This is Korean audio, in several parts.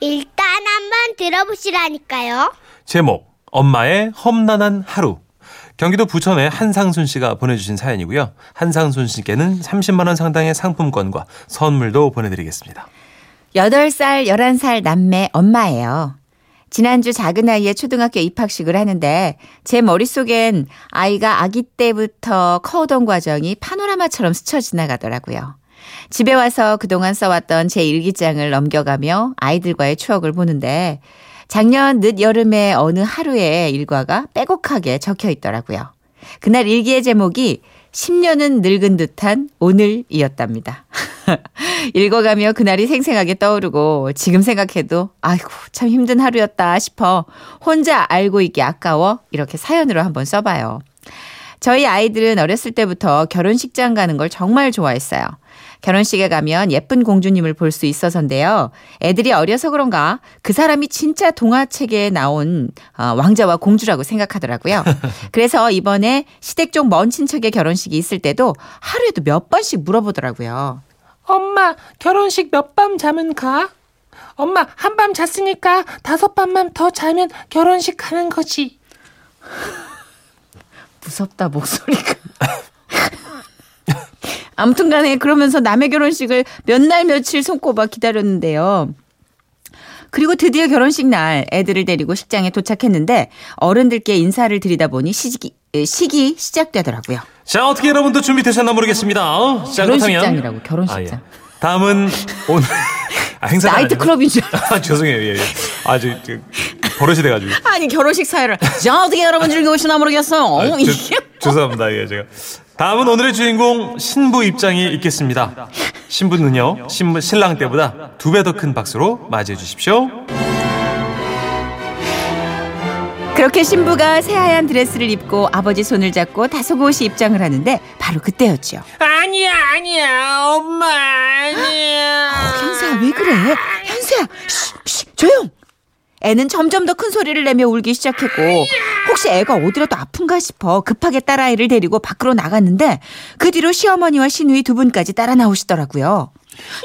일단 한번 들어보시라니까요. 제목 엄마의 험난한 하루. 경기도 부천의 한상순 씨가 보내주신 사연이고요. 한상순 씨께는 30만 원 상당의 상품권과 선물도 보내드리겠습니다. 8살, 11살 남매 엄마예요. 지난주 작은 아이의 초등학교 입학식을 하는데 제 머릿속엔 아이가 아기 때부터 커오던 과정이 파노라마처럼 스쳐 지나가더라고요. 집에 와서 그동안 써왔던 제 일기장을 넘겨가며 아이들과의 추억을 보는데 작년 늦여름의 어느 하루의 일과가 빼곡하게 적혀 있더라고요. 그날 일기의 제목이 10년은 늙은 듯한 오늘이었답니다. 읽어가며 그날이 생생하게 떠오르고 지금 생각해도 아이고 참 힘든 하루였다 싶어 혼자 알고 있기 아까워 이렇게 사연으로 한번 써봐요. 저희 아이들은 어렸을 때부터 결혼식장 가는 걸 정말 좋아했어요. 결혼식에 가면 예쁜 공주님을 볼 수 있어서인데요. 애들이 어려서 그런가 그 사람이 진짜 동화책에 나온 어, 왕자와 공주라고 생각하더라고요. 그래서 이번에 시댁 쪽 먼 친척의 결혼식이 있을 때도 하루에도 몇 번씩 물어보더라고요. 엄마, 결혼식 몇 밤 자면 가? 엄마, 한 밤 잤으니까 다섯 밤만 더 자면 결혼식 가는 거지. 무섭다 목소리가. 아무튼 간에 그러면서 남의 결혼식을 몇 날 며칠 손꼽아 기다렸는데요. 그리고 드디어 결혼식 날 애들을 데리고 식장에 도착했는데 어른들께 인사를 드리다 보니 시기, 시기 시작되더라고요. 자, 어떻게 여러분도 준비되셨나 모르겠습니다. 어? 자, 결혼식장이라고 결혼식장. 아, 예. 다음은 오늘 아, 행사가 나이트 클럽인 줄 알았어. 아, 죄송해요. 예, 예. 아, 저, 저 버릇이 돼가지고. 아니 결혼식 사회를 자 어떻게 여러분 즐거우시나 모르겠어 요. 아, 이게 죄, 죄송합니다. 예, 제가. 다음은 오늘의 주인공 신부 입장이 있겠습니다. 신부는요, 신부, 신랑 때보다 두 배 더 큰 박수로 맞이해 주십시오. 그렇게 신부가 새하얀 드레스를 입고 아버지 손을 잡고 다소곳이 입장을 하는데 바로 그때였죠. 아니야, 아니야, 엄마, 아니야. 현수야 왜 그래? 현수야 쉬, 쉬, 조용. 애는 점점 더 큰 소리를 내며 울기 시작했고 혹시 애가 어디라도 아픈가 싶어 급하게 딸아이를 데리고 밖으로 나갔는데 그 뒤로 시어머니와 시누이 두 분까지 따라 나오시더라고요.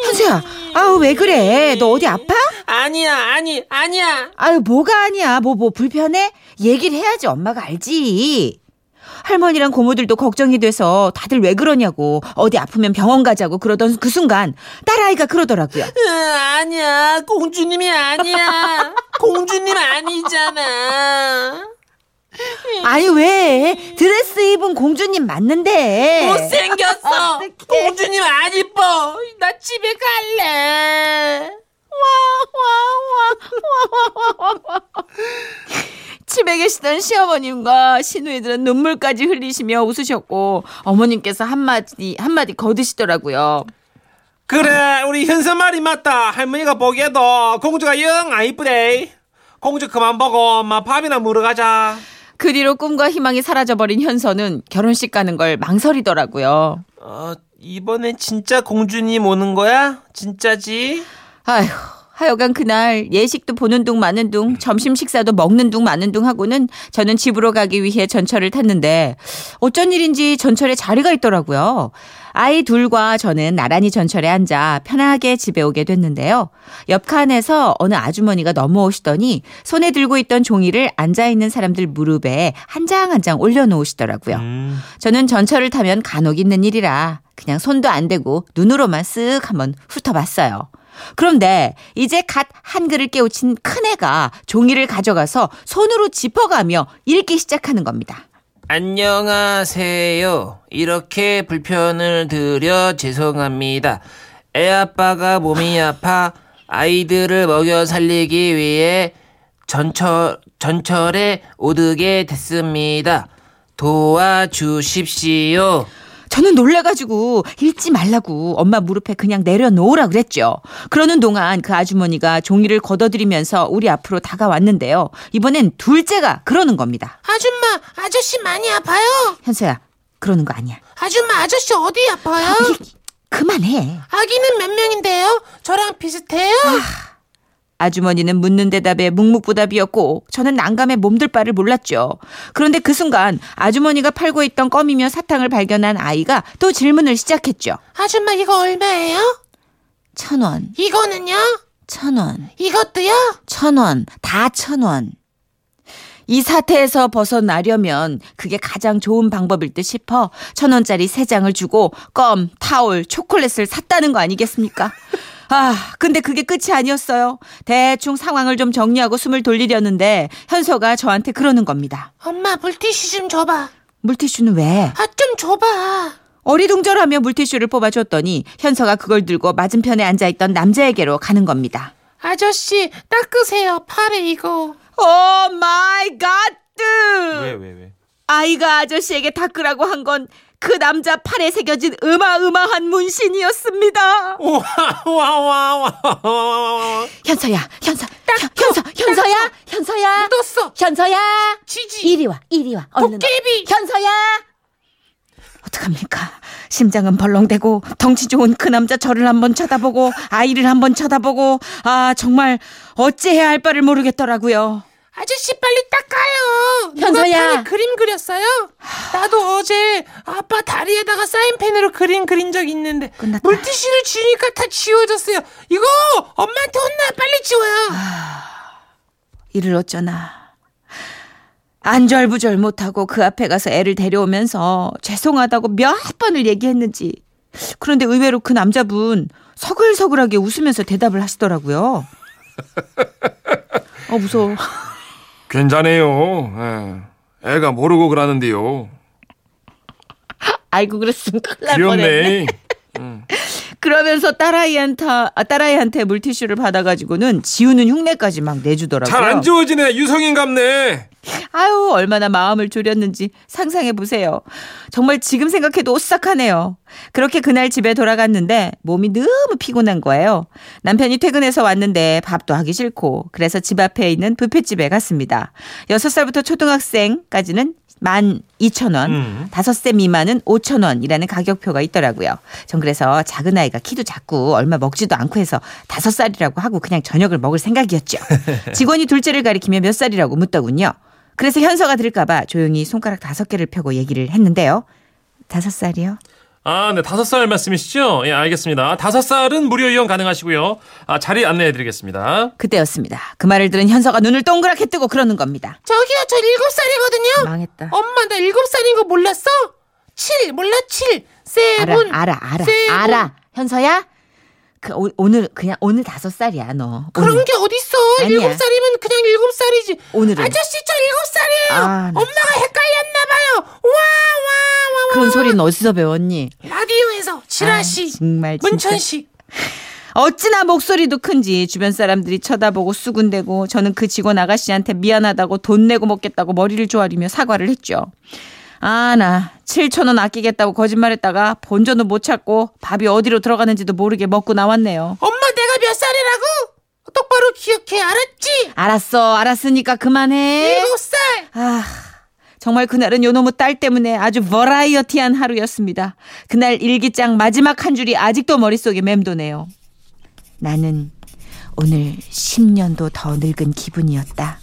현수야, 아우 왜 그래? 너 어디 아파? 아니야, 아니, 아니야. 아유 뭐가 아니야? 뭐뭐 불편해? 얘기를 해야지 엄마가 알지. 할머니랑 고모들도 걱정이 돼서 다들 왜 그러냐고 어디 아프면 병원 가자고 그러던 그 순간 딸아이가 그러더라고요. 으, 아니야, 공주님이 아니야. 공주님 아니잖아. 아니 왜 드레스 입은 공주님 맞는데 못생겼어. 공주님 안 이뻐. 나 집에 갈래. 집에 계시던 시어머님과 시누이들은 눈물까지 흘리시며 웃으셨고 어머님께서 한마디 한마디 거드시더라고요. 그래, 우리 현선 말이 맞다. 할머니가 보기에도 공주가 영 안 이쁘대. 공주 그만 보고 엄마 밥이나 먹으러 가자. 그 뒤로 꿈과 희망이 사라져버린 현서는 결혼식 가는 걸 망설이더라고요. 어, 이번엔 진짜 공주님 오는 거야? 진짜지? 아휴, 하여간 그날 예식도 보는 둥 마는 둥 점심 식사도 먹는 둥 마는 둥 하고는 저는 집으로 가기 위해 전철을 탔는데 어쩐 일인지 전철에 자리가 있더라고요. 아이 둘과 저는 나란히 전철에 앉아 편하게 집에 오게 됐는데요. 옆 칸에서 어느 아주머니가 넘어오시더니 손에 들고 있던 종이를 앉아 있는 사람들 무릎에 한 장 한장 올려놓으시더라고요. 음, 저는 전철을 타면 간혹 있는 일이라 그냥 손도 안 대고 눈으로만 쓱 한번 훑어봤어요. 그런데 이제 갓 한글을 깨우친 큰애가 종이를 가져가서 손으로 짚어가며 읽기 시작하는 겁니다. 안녕하세요. 이렇게 불편을 드려 죄송합니다. 애 아빠가 몸이 아파 아이들을 먹여 살리기 위해 전철, 전철에 오르게 됐습니다. 도와주십시오. 저는 놀래가지고 읽지 말라고 엄마 무릎에 그냥 내려놓으라 그랬죠. 그러는 동안 그 아주머니가 종이를 걷어들이면서 우리 앞으로 다가왔는데요. 이번엔 둘째가 그러는 겁니다. 아줌마, 아저씨 많이 아파요? 현서야, 그러는 거 아니야. 아줌마, 아저씨 어디 아파요? 그만해. 아기는 몇 명인데요? 저랑 비슷해요? 아 주머니는 묻는 대답에 묵묵부답이었고 저는 난감해 몸둘 바를 몰랐죠. 그런데 그 순간 아주머니가 팔고 있던 껌이며 사탕을 발견한 아이가 또 질문을 시작했죠. 아줌마, 이거 얼마예요? 천 원. 이거는요? 천 원, 이것도요? 천 원, 다 천 원. 이 사태에서 벗어나려면 그게 가장 좋은 방법일 듯 싶어 천 원짜리 세 장을 주고 껌, 타올, 초콜릿을 샀다는 거 아니겠습니까? 아, 근데 그게 끝이 아니었어요. 대충 상황을 좀 정리하고 숨을 돌리려는데 현서가 저한테 그러는 겁니다. 엄마 물티슈 좀 줘봐. 물티슈는 왜? 아 좀 줘봐. 어리둥절하며 물티슈를 뽑아줬더니 현서가 그걸 들고 맞은편에 앉아있던 남자에게로 가는 겁니다. 아저씨 닦으세요 팔에 이거. Oh my God! 왜, 왜, 왜? 아이가 아저씨에게 닦으라고 한 건 그 남자 팔에 새겨진 어마어마한 문신이었습니다. 와와와와 현서야, 현서, 현, 현서, 현서야, 현서야, 묻었어. 현서야. 지지. 이리 와, 이리 와. 얼른 와. 도깨비. 현서야. 어떡합니까? 심장은 벌렁대고 덩치 좋은 그 남자 저를 한번 쳐다보고 아이를 한번 쳐다보고 아 정말 어찌해야 할 바를 모르겠더라고요. 아저씨 빨리 닦아요. 현서야. 그림 그렸어요? 나도 어제 아빠 다리에다가 사인펜으로 그림 그린 적 있는데 끝났다. 물티슈를 주니까 다 지워졌어요. 이거 엄마한테 혼나 빨리 지워요. 이를 어쩌나. 안절부절 못하고 그 앞에 가서 애를 데려오면서 죄송하다고 몇 번을 얘기했는지. 그런데 의외로 그 남자분 서글서글하게 웃으면서 대답을 하시더라고요. 어, 무서워. 괜찮아요. 예. 애가 모르고 그러는데요. 아이고, 그랬으면 큰일 날 뻔했네. 귀엽네. 그러면서 딸아이한테, 아, 딸아이한테 물티슈를 받아가지고는 지우는 흉내까지 막 내주더라고요. 잘 안 지워지네. 유성인갑네. 아유, 얼마나 마음을 졸였는지 상상해 보세요. 정말 지금 생각해도 오싹하네요. 그렇게 그날 집에 돌아갔는데 몸이 너무 피곤한 거예요. 남편이 퇴근해서 왔는데 밥도 하기 싫고 그래서 집 앞에 있는 뷔페집에 갔습니다. 6살부터 초등학생까지는 12,000원, 음. 5세 미만은 5,000원이라는 가격표가 있더라고요. 전 그래서 작은 아이가 키도 작고 얼마 먹지도 않고 해서 5살이라고 하고 그냥 저녁을 먹을 생각이었죠. 직원이 둘째를 가리키며 몇 살이라고 묻더군요. 그래서 현서가 들을까봐 조용히 손가락 다섯 개를 펴고 얘기를 했는데요. 다섯 살이요? 아, 네, 다섯 살 말씀이시죠? 예, 알겠습니다. 다섯 살은 무료 이용 가능하시고요. 아, 자리 안내해 드리겠습니다. 그때였습니다. 그 말을 들은 현서가 눈을 동그랗게 뜨고 그러는 겁니다. 저기요 저 일곱 살이거든요. 망했다. 엄마 나 일곱 살인 거 몰랐어? 칠 몰라 칠. 알아, seven. 알아, 알아, seven. 알아. 현서야? 그 오, 오늘 그냥 오늘 다섯 살이야 너. 그런 오늘. 게 어딨어? 일곱 살이면 그냥 일곱 살이지. 오늘은. 아저씨 저 일곱 살이에요. 아, 나 엄마가 헷갈렸나 봐요. 와와와 그런 소리는 어디서 배웠니? 라디오에서 지라시, 아, 정말 진짜. 문천식. 어찌나 목소리도 큰지 주변 사람들이 쳐다보고 수군대고 저는 그 직원 아가씨한테 미안하다고 돈 내고 먹겠다고 머리를 조아리며 사과를 했죠. 아, 나 7천 원 아끼겠다고 거짓말했다가 본전도 못 찾고 밥이 어디로 들어가는지도 모르게 먹고 나왔네요. 엄마 내가 몇 살이라고? 똑바로 기억해 알았지? 알았어, 알았으니까 그만해. 일곱 살. 아, 정말 그날은 요놈의 딸 때문에 아주 버라이어티한 하루였습니다. 그날 일기장 마지막 한 줄이 아직도 머릿속에 맴도네요. 나는 오늘 10년도 더 늙은 기분이었다.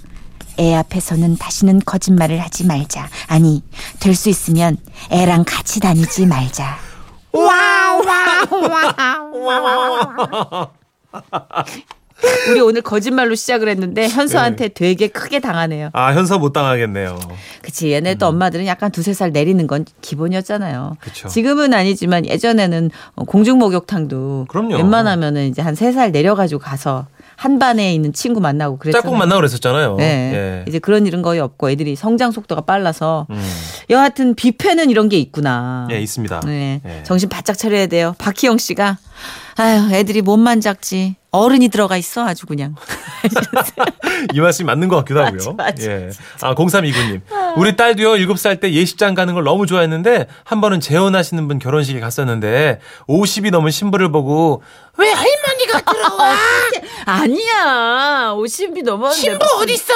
애 앞에서는 다시는 거짓말을 하지 말자. 아니, 될 수 있으면 애랑 같이 다니지 말자. 우 리 오늘 거짓말로 시작을 했는데 현서한테 되게 크게 당하네요. 아, 현서 못 당하겠네요. 그치. 얘네 또 엄마들은 약간 두세 살 내리는 건 기본이었잖아요. 그쵸. 지금은 아니지만 예전에는 어, 공중 목욕탕도 그럼요. 웬만하면은 이제 한 세 살 내려가지고 가서 한 반에 있는 친구 만나고 그랬잖아요. 짝꿍 만나고 그랬었잖아요. 네. 예. 이제 그런 일은 거의 없고 애들이 성장 속도가 빨라서 음. 여하튼 뷔페는 이런 게 있구나. 예, 있습니다. 네. 예. 정신 바짝 차려야 돼요. 박희영 씨가 아유, 애들이 몸만 작지. 어른이 들어가 있어 아주 그냥. 이 말씀이 맞는 것 같기도 하고요. 맞아, 맞아, 예. 아, 0329님. 우리 딸도요, 7살 때 예식장 가는 걸 너무 좋아했는데, 한 번은 재혼하시는 분 결혼식에 갔었는데, 50이 넘은 신부를 보고, 왜 할머니가 들어와? 아니야. 50이 넘었는데. 신부 어딨어?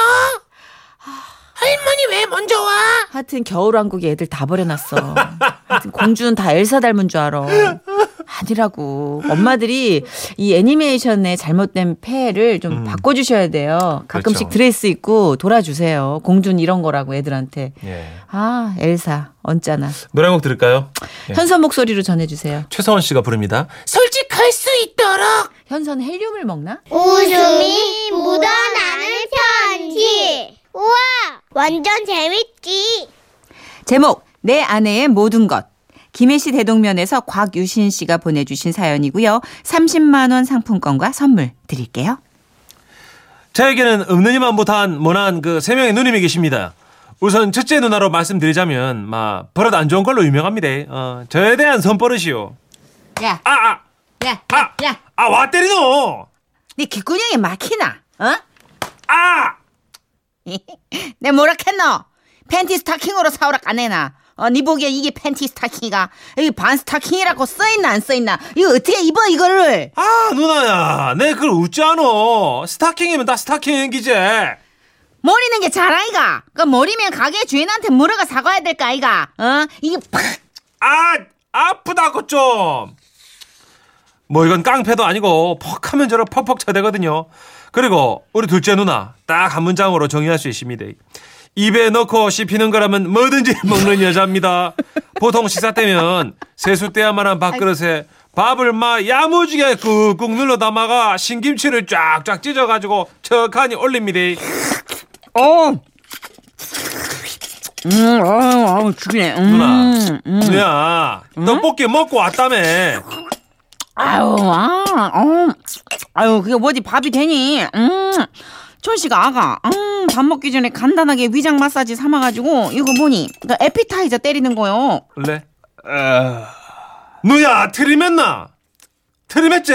할머니 왜 먼저 와? 하여튼 겨울왕국에 애들 다 버려놨어. 하여튼 공주는 다 엘사 닮은 줄 알아. 아니라고. 엄마들이 이 애니메이션의 잘못된 폐를 좀 바꿔주셔야 돼요. 가끔씩 그렇죠. 드레스 입고 돌아주세요. 공주는 이런 거라고 애들한테. 예. 아, 엘사, 언짢아. 노래 한 곡 들을까요? 예. 현서 목소리로 전해주세요. 최서원 씨가 부릅니다. 솔직할 수 있도록 현선 헬륨을 먹나? 웃음이 묻어나는 편지. 우와, 완전 재밌지. 제목 내 아내의 모든 것. 김해시 대동면에서 곽유신 씨가 보내주신 사연이고요. 30만 원 상품권과 선물 드릴게요. 저에게는 없느니만 못한 모난 그 세 명의 누님이 계십니다. 우선 첫째 누나로 말씀드리자면 막 버릇 안 좋은 걸로 유명합니다. 어, 저에 대한 손버릇이요. 야, 아, 아, 야, 아, 야, 아, 와 때리노. 네 귓구녕에 막히나? 어? 아, 내 뭐라 했노? 팬티 스타킹으로 사오라 까내나? 어, 니 보기에 이게 팬티 스타킹이가 여기 반 스타킹이라고 써있나 안 써있나? 이거 어떻게 입어 이거를? 아, 누나야, 내 그걸 웃지 않어. 스타킹이면 다 스타킹 기제. 머리는 게 자랑이가. 그 머리면 가게 주인한테 물어가 사과해야 될까 아이가? 어? 이게 팍 아, 아프다고 좀. 뭐 이건 깡패도 아니고 퍽하면 저러 퍽퍽 쳐대거든요. 그리고 우리 둘째 누나 딱 한 문장으로 정의할 수 있습니다. 입에 넣고 씹히는 거라면 뭐든지 먹는 여자입니다. 보통 식사 때면 세수 때야만한 밥그릇에 밥을 막 야무지게 꾹꾹 눌러 담아가 신김치를 쫙쫙 찢어가지고 척하니 올립니다. 어. 음, 아, 아, 죽이네. 음, 누나, 음. 누나 떡볶이 먹고 왔다며. 아유, 아, 어, 아유, 그게 뭐지 밥이 되니? 음, 촌씨가 아가, 음, 밥 먹기 전에 간단하게 위장 마사지 삼아가지고 이거 뭐니? 그 에피타이저 때리는 거요. 원래 어... 누야 트림했나? 트림했지?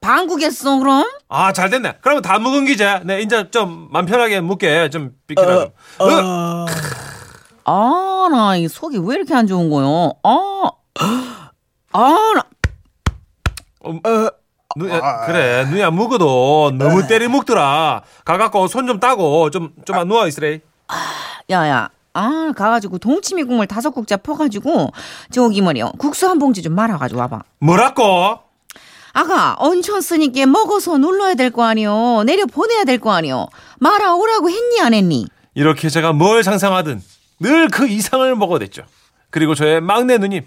방구겠어 그럼? 아 잘 됐네. 그러면 다 묵은 기제. 네 이제 좀 맘 편하게 묵게 좀 비키라. 어, 어. 아, 나 이 속이 왜 이렇게 안 좋은 거요? 아, 아, 나. 누야 그래 누야 묵어도 너무 때리 묵더라. 가갖고 손 좀 따고 좀좀 누워 있으래. 야야. 아, 가가지고 동치미 국물 다섯 국자 퍼가지고 저기 뭐래요 국수 한 봉지 좀 말아가지고 와봐. 뭐라고? 아가 얹혔으니까 먹어서 눌러야 될 거 아니요. 내려 보내야 될 거 아니요. 말아 오라고 했니 안 했니? 이렇게 제가 뭘 상상하든 늘 그 이상을 먹어댔죠. 그리고 저의 막내 누님.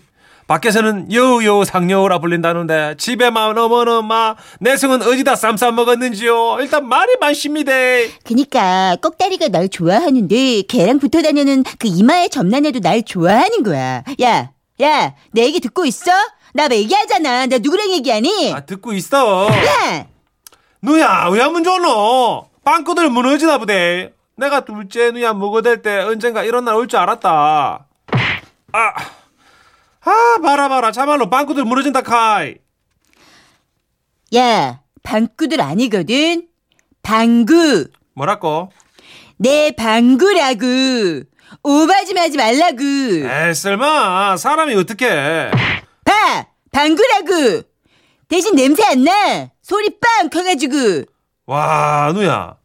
밖에서는 여우여우 상여우라 불린다는데 집에만 오면은 막 내성은 어디다 쌈 싸 먹었는지요. 일단 말이 많습니다. 그니까 꼭다리가 날 좋아하는데 걔랑 붙어 다니는 그 이마의 점란애도 날 좋아하는 거야. 야, 야, 내 얘기 듣고 있어? 나 얘기하잖아. 나 누구랑 얘기하니? 아 듣고 있어. 야, 누야 왜 하면 좋노? 빵꾸들 무너지나 보대. 내가 둘째 누야 먹어댈 때 언젠가 이런 날 올 줄 알았다. 아, 아 봐라 봐라 참말로 빵꾸들 무너진다 카이. 야, 방구들 아니거든. 방구. 뭐라고? 내 방구라고. 오바 좀 하지 말라고. 에이 설마 사람이 어떻게? 봐, 방구라고. 대신 냄새 안 나. 소리 빵 커가지고. 와 누야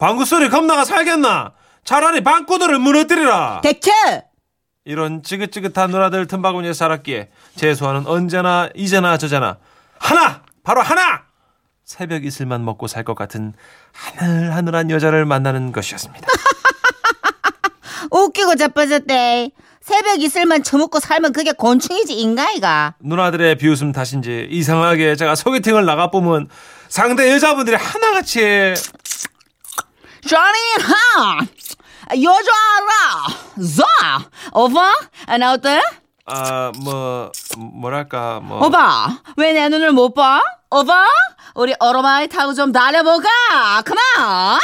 방구 소리 겁나가 살겠나? 차라리 빵꾸들을 무너뜨리라. 닥쳐. 이런 지긋지긋한 누나들 틈바구니에 살았기에 제 소원은 언제나 이제나 저제나 하나 바로 하나 새벽 이슬만 먹고 살 것 같은 하늘하늘한 여자를 만나는 것이었습니다. 웃기고 자빠졌대. 새벽 이슬만 처먹고 살면 그게 곤충이지 인가이가. 누나들의 비웃음 탓인지 이상하게 제가 소개팅을 나가 보면 상대 여자분들이 하나같이 Johnny 하 여자라 자 오빠 나 어때? 아 뭐 뭐랄까 뭐 오빠 왜 내 눈을 못 봐? 오빠 우리 오토바이 타고 좀 달려볼까? 그만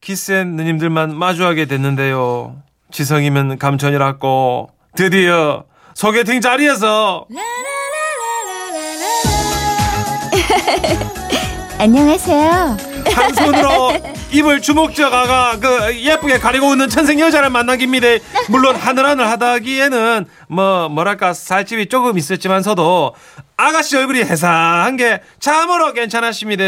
기 쎈 누님들만 마주하게 됐는데요. 지성이면 감천이랐고 드디어 소개팅 자리에서 안녕하세요. 한 손으로 입을 주먹져가가 그 예쁘게 가리고 있는 천생 여자를 만난 깁니다. 물론 하늘하늘 하다기에는 뭐 뭐랄까 살집이 조금 있었지만서도 아가씨 얼굴이 해사한 게 참으로 괜찮았습니다.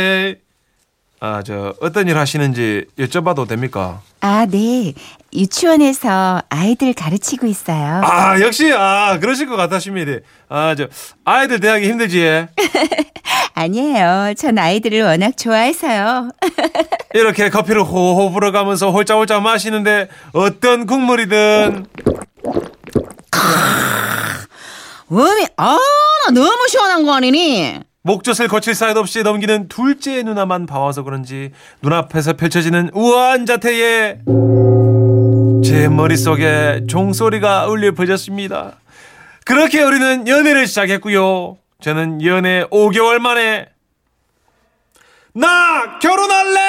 아 저 어떤 일 하시는지 여쭤봐도 됩니까? 아, 네. 유치원에서 아이들 가르치고 있어요. 아 역시 아 그러실 것 같았습니다. 아 저 아이들 대하기 힘들지. 아니에요. 전 아이들을 워낙 좋아해서요. 이렇게 커피를 호호 불어가면서 홀짝홀짝 마시는데 어떤 국물이든 음이 아나 너무 시원한 거 아니니? 목젖을 거칠 사이도 없이 넘기는 둘째 누나만 봐와서 그런지 눈앞에서 펼쳐지는 우아한 자태에 제 머릿속에 종소리가 울려 퍼졌습니다. 그렇게 우리는 연애를 시작했고요. 저는 연애 5개월 만에 나 결혼할래!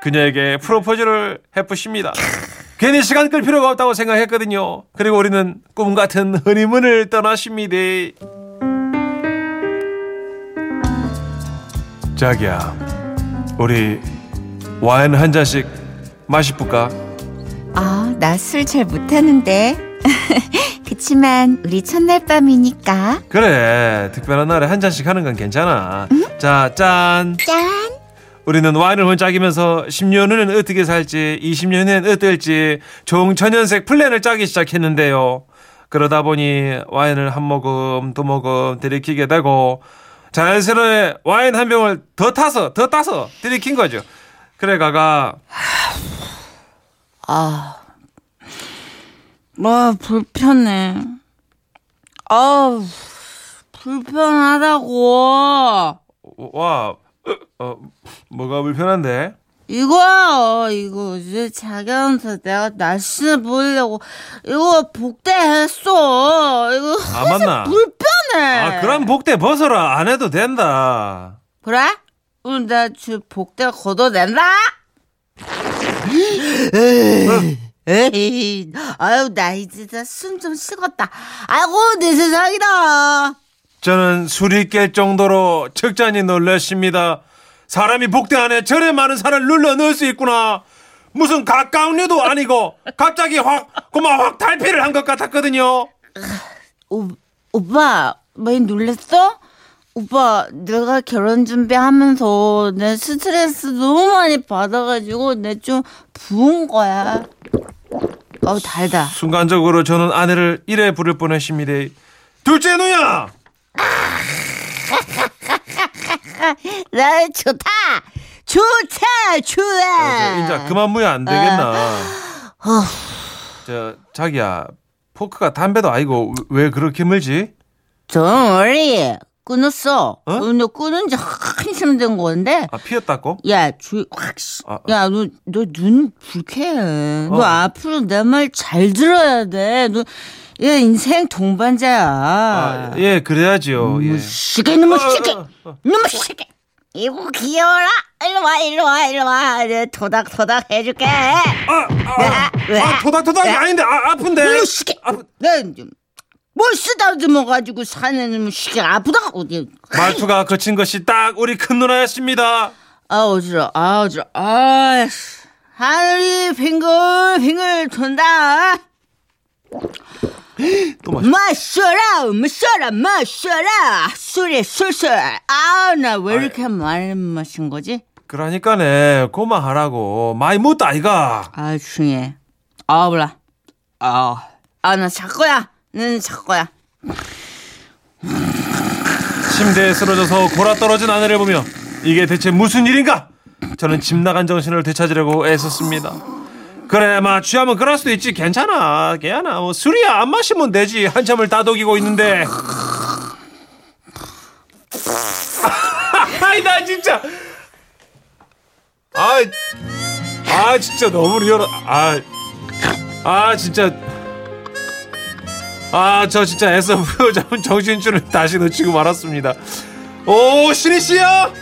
그녀에게 프로포즈를 해부십니다. 괜히 시간 끌 필요가 없다고 생각했거든요. 그리고 우리는 꿈 같은 허니문을 떠났습니다. 자기야, 우리 와인 한 잔씩 마시볼까? 아, 나 술 잘 못하는데. 그치만 우리 첫날 밤이니까. 그래, 특별한 날에 한 잔씩 하는 건 괜찮아. 자, 짠. 짠. 우리는 와인을 혼짝이면서 10년 후는 어떻게 살지, 20년 후엔 어떨지 종천연색 플랜을 짜기 시작했는데요. 그러다 보니 와인을 한 모금, 두 모금 들이키게 되고 자연스레 와인 한 병을 더 타서, 더 따서 들이킨 거죠. 그래 가가 아, 뭐 불편해. 아우, 불편하다고. 와, 어, 어, 뭐가 불편한데? 이거야, 이거 이제 자기한테 내가 날씬해 보이려고 이거 복대했어. 이거 아, 맞나? 불편해. 아, 그럼 복대 벗어라. 안 해도 된다. 그래? 그럼 내가 지 복대 걷어낸다. 에이, 아유 나 이제 숨 좀 식었다. 아이고 내 세상이다. 저는 술이 깰 정도로 적잖이 놀랐습니다. 사람이 복대 안에 저래 많은 살을 눌러 넣을 수 있구나. 무슨 가까운 일도 아니고 갑자기 확 고마 확 탈피를 한 것 같았거든요. 오, 오빠 많이 놀랬어? 오빠 내가 결혼 준비하면서 내 스트레스 너무 많이 받아가지고 내 좀 부은 거야. 어우 달다. 순간적으로 저는 아내를 이래 부를 뻔했습니다. 둘째 누야. 나 좋다. 좋다 좋아. 인자 그만 무야 안 되겠나. 저 자기야 포크가 담배도 아니고 왜 그렇게 물지? 정어리 끊었어. 어? 너 끊은 지 한참 된 건데. 아 피었다고? 야, 주, 확, 씨. 아, 야, 너, 너 눈 불쾌해. 너 어. 앞으로 내 말 잘 들어야 돼. 너, 얘 인생 동반자야. 아, 예 그래야지요. 예. 이놈의 시계, 이놈의 시계, 어, 어, 어. 시계. 이거 귀여워라. 일로 와, 일로 와, 일로 와. 내 토닥토닥 해줄게. 아, 아, 왜? 아 토닥토닥이 아닌데 아, 아픈데. 이놈의 시계. 아프- 내, 좀, 뭘 쓰다듬어 가지고 사는 놈의 시계 아프다. 어디. 말투가 거친 것이 딱 우리 큰 누나였습니다. 아, 어지러, 아, 어지러, 아, 씨. 하늘이 빙글빙글 돈다. 또 마셔. 마셔라, 마셔라, 마셔라. 술이 술술. 아, 나 왜 이렇게 많이 마신 거지? 그러니까네 고마하라고 많이 묻다 아이가. 아, 중해. 아, 몰라. 아, 아, 나 자거야. 는 자거야. 침대에 쓰러져서 골아 떨어진 아내를 보며 이게 대체 무슨 일인가? 저는 집 나간 정신을 되찾으려고 애썼습니다. 그래, 마 취하면 그럴 수도 있지. 괜찮아. 걔야나 뭐 술이야 안 마시면 되지. 한참을 따독이고 있는데. 아이 나 진짜. 아, 아 진짜 너무 리얼. 아, 아 진짜. 아, 저 진짜 애써 부여잡은 정신줄을 다시 놓치고 말았습니다. 오, 신이시여?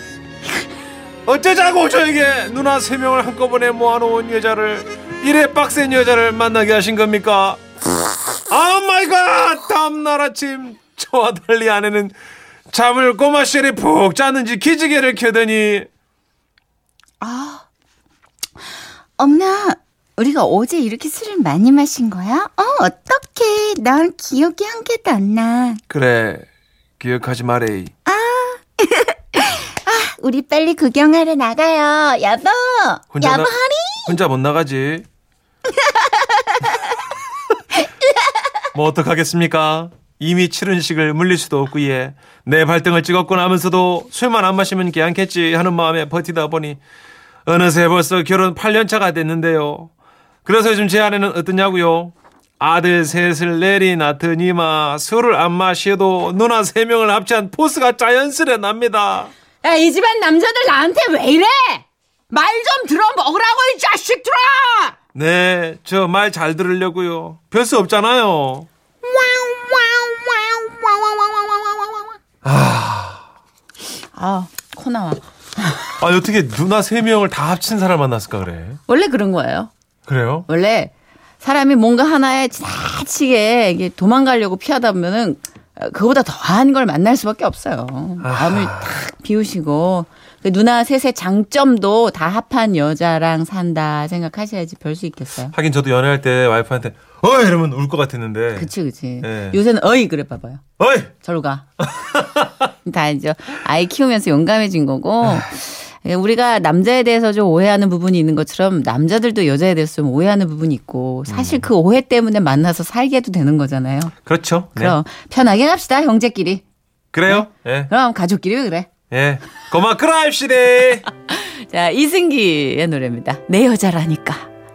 어쩌자고 저에게 누나 세 명을 한꺼번에 모아놓은 여자를 이래 빡센 여자를 만나게 하신 겁니까? Oh my God! 다음날 아침 저와 달리 아내는 잠을 꼬마 쉘이 푹 잤는지 기지개를 켜더니 엄마, 우리가 어제 이렇게 술을 많이 마신 거야? 어, 어떡해. 난 기억이 한 개도 안 나. 그래 기억하지 말에 우리 빨리 구경하러 나가요. 여보! 혼자 여보, 나- 허리! 혼자 못 나가지. 뭐 어떡하겠습니까? 이미 치른 식을 물릴 수도 없고 예. 내 발등을 찍었고 나면서도 술만 안 마시면 괜찮겠지 하는 마음에 버티다 보니 어느새 벌써 결혼 8년 차가 됐는데요. 그래서 요즘 제 아내는 어떠냐고요? 아들 셋을 내리 낳더니마 술을 안 마셔도 누나 세 명을 합치한 포스가 자연스레 납니다. 야, 이 집안 남자들 나한테 왜 이래? 말 좀 들어 먹으라고, 이 자식들아! 네, 저 말 잘 들으려고요. 별 수 없잖아요. 아, 코 나와. 아, 어떻게 누나 세 명을 다 합친 사람 만났을까 그래? 원래 그런 거예요. 그래요? 원래 사람이 뭔가 하나에 지나치게 이게 도망가려고 피하다 보면은 그보다 더한 걸 만날 수밖에 없어요. 마음을 탁 비우시고 그 누나 셋의 장점도 다 합한 여자랑 산다 생각하셔야지 별 수 있겠어요. 하긴 저도 연애할 때 와이프한테 어 이러면 울 것 같았는데. 그치 그치. 네. 요새는 어이 그래 봐봐요. 어이 저로 가. 다 이제 아이 키우면서 용감해진 거고. 우리가 남자에 대해서 좀 오해하는 부분이 있는 것처럼 남자들도 여자에 대해서 좀 오해하는 부분이 있고 사실 그 오해 때문에 만나서 살게 해도 되는 거잖아요. 그렇죠. 네. 그럼 편하게 갑시다 형제끼리. 그래요? 예. 그럼 가족끼리 왜 그래? 예. 고마 크라입시다. 자 이승기의 노래입니다. 내 여자라니까.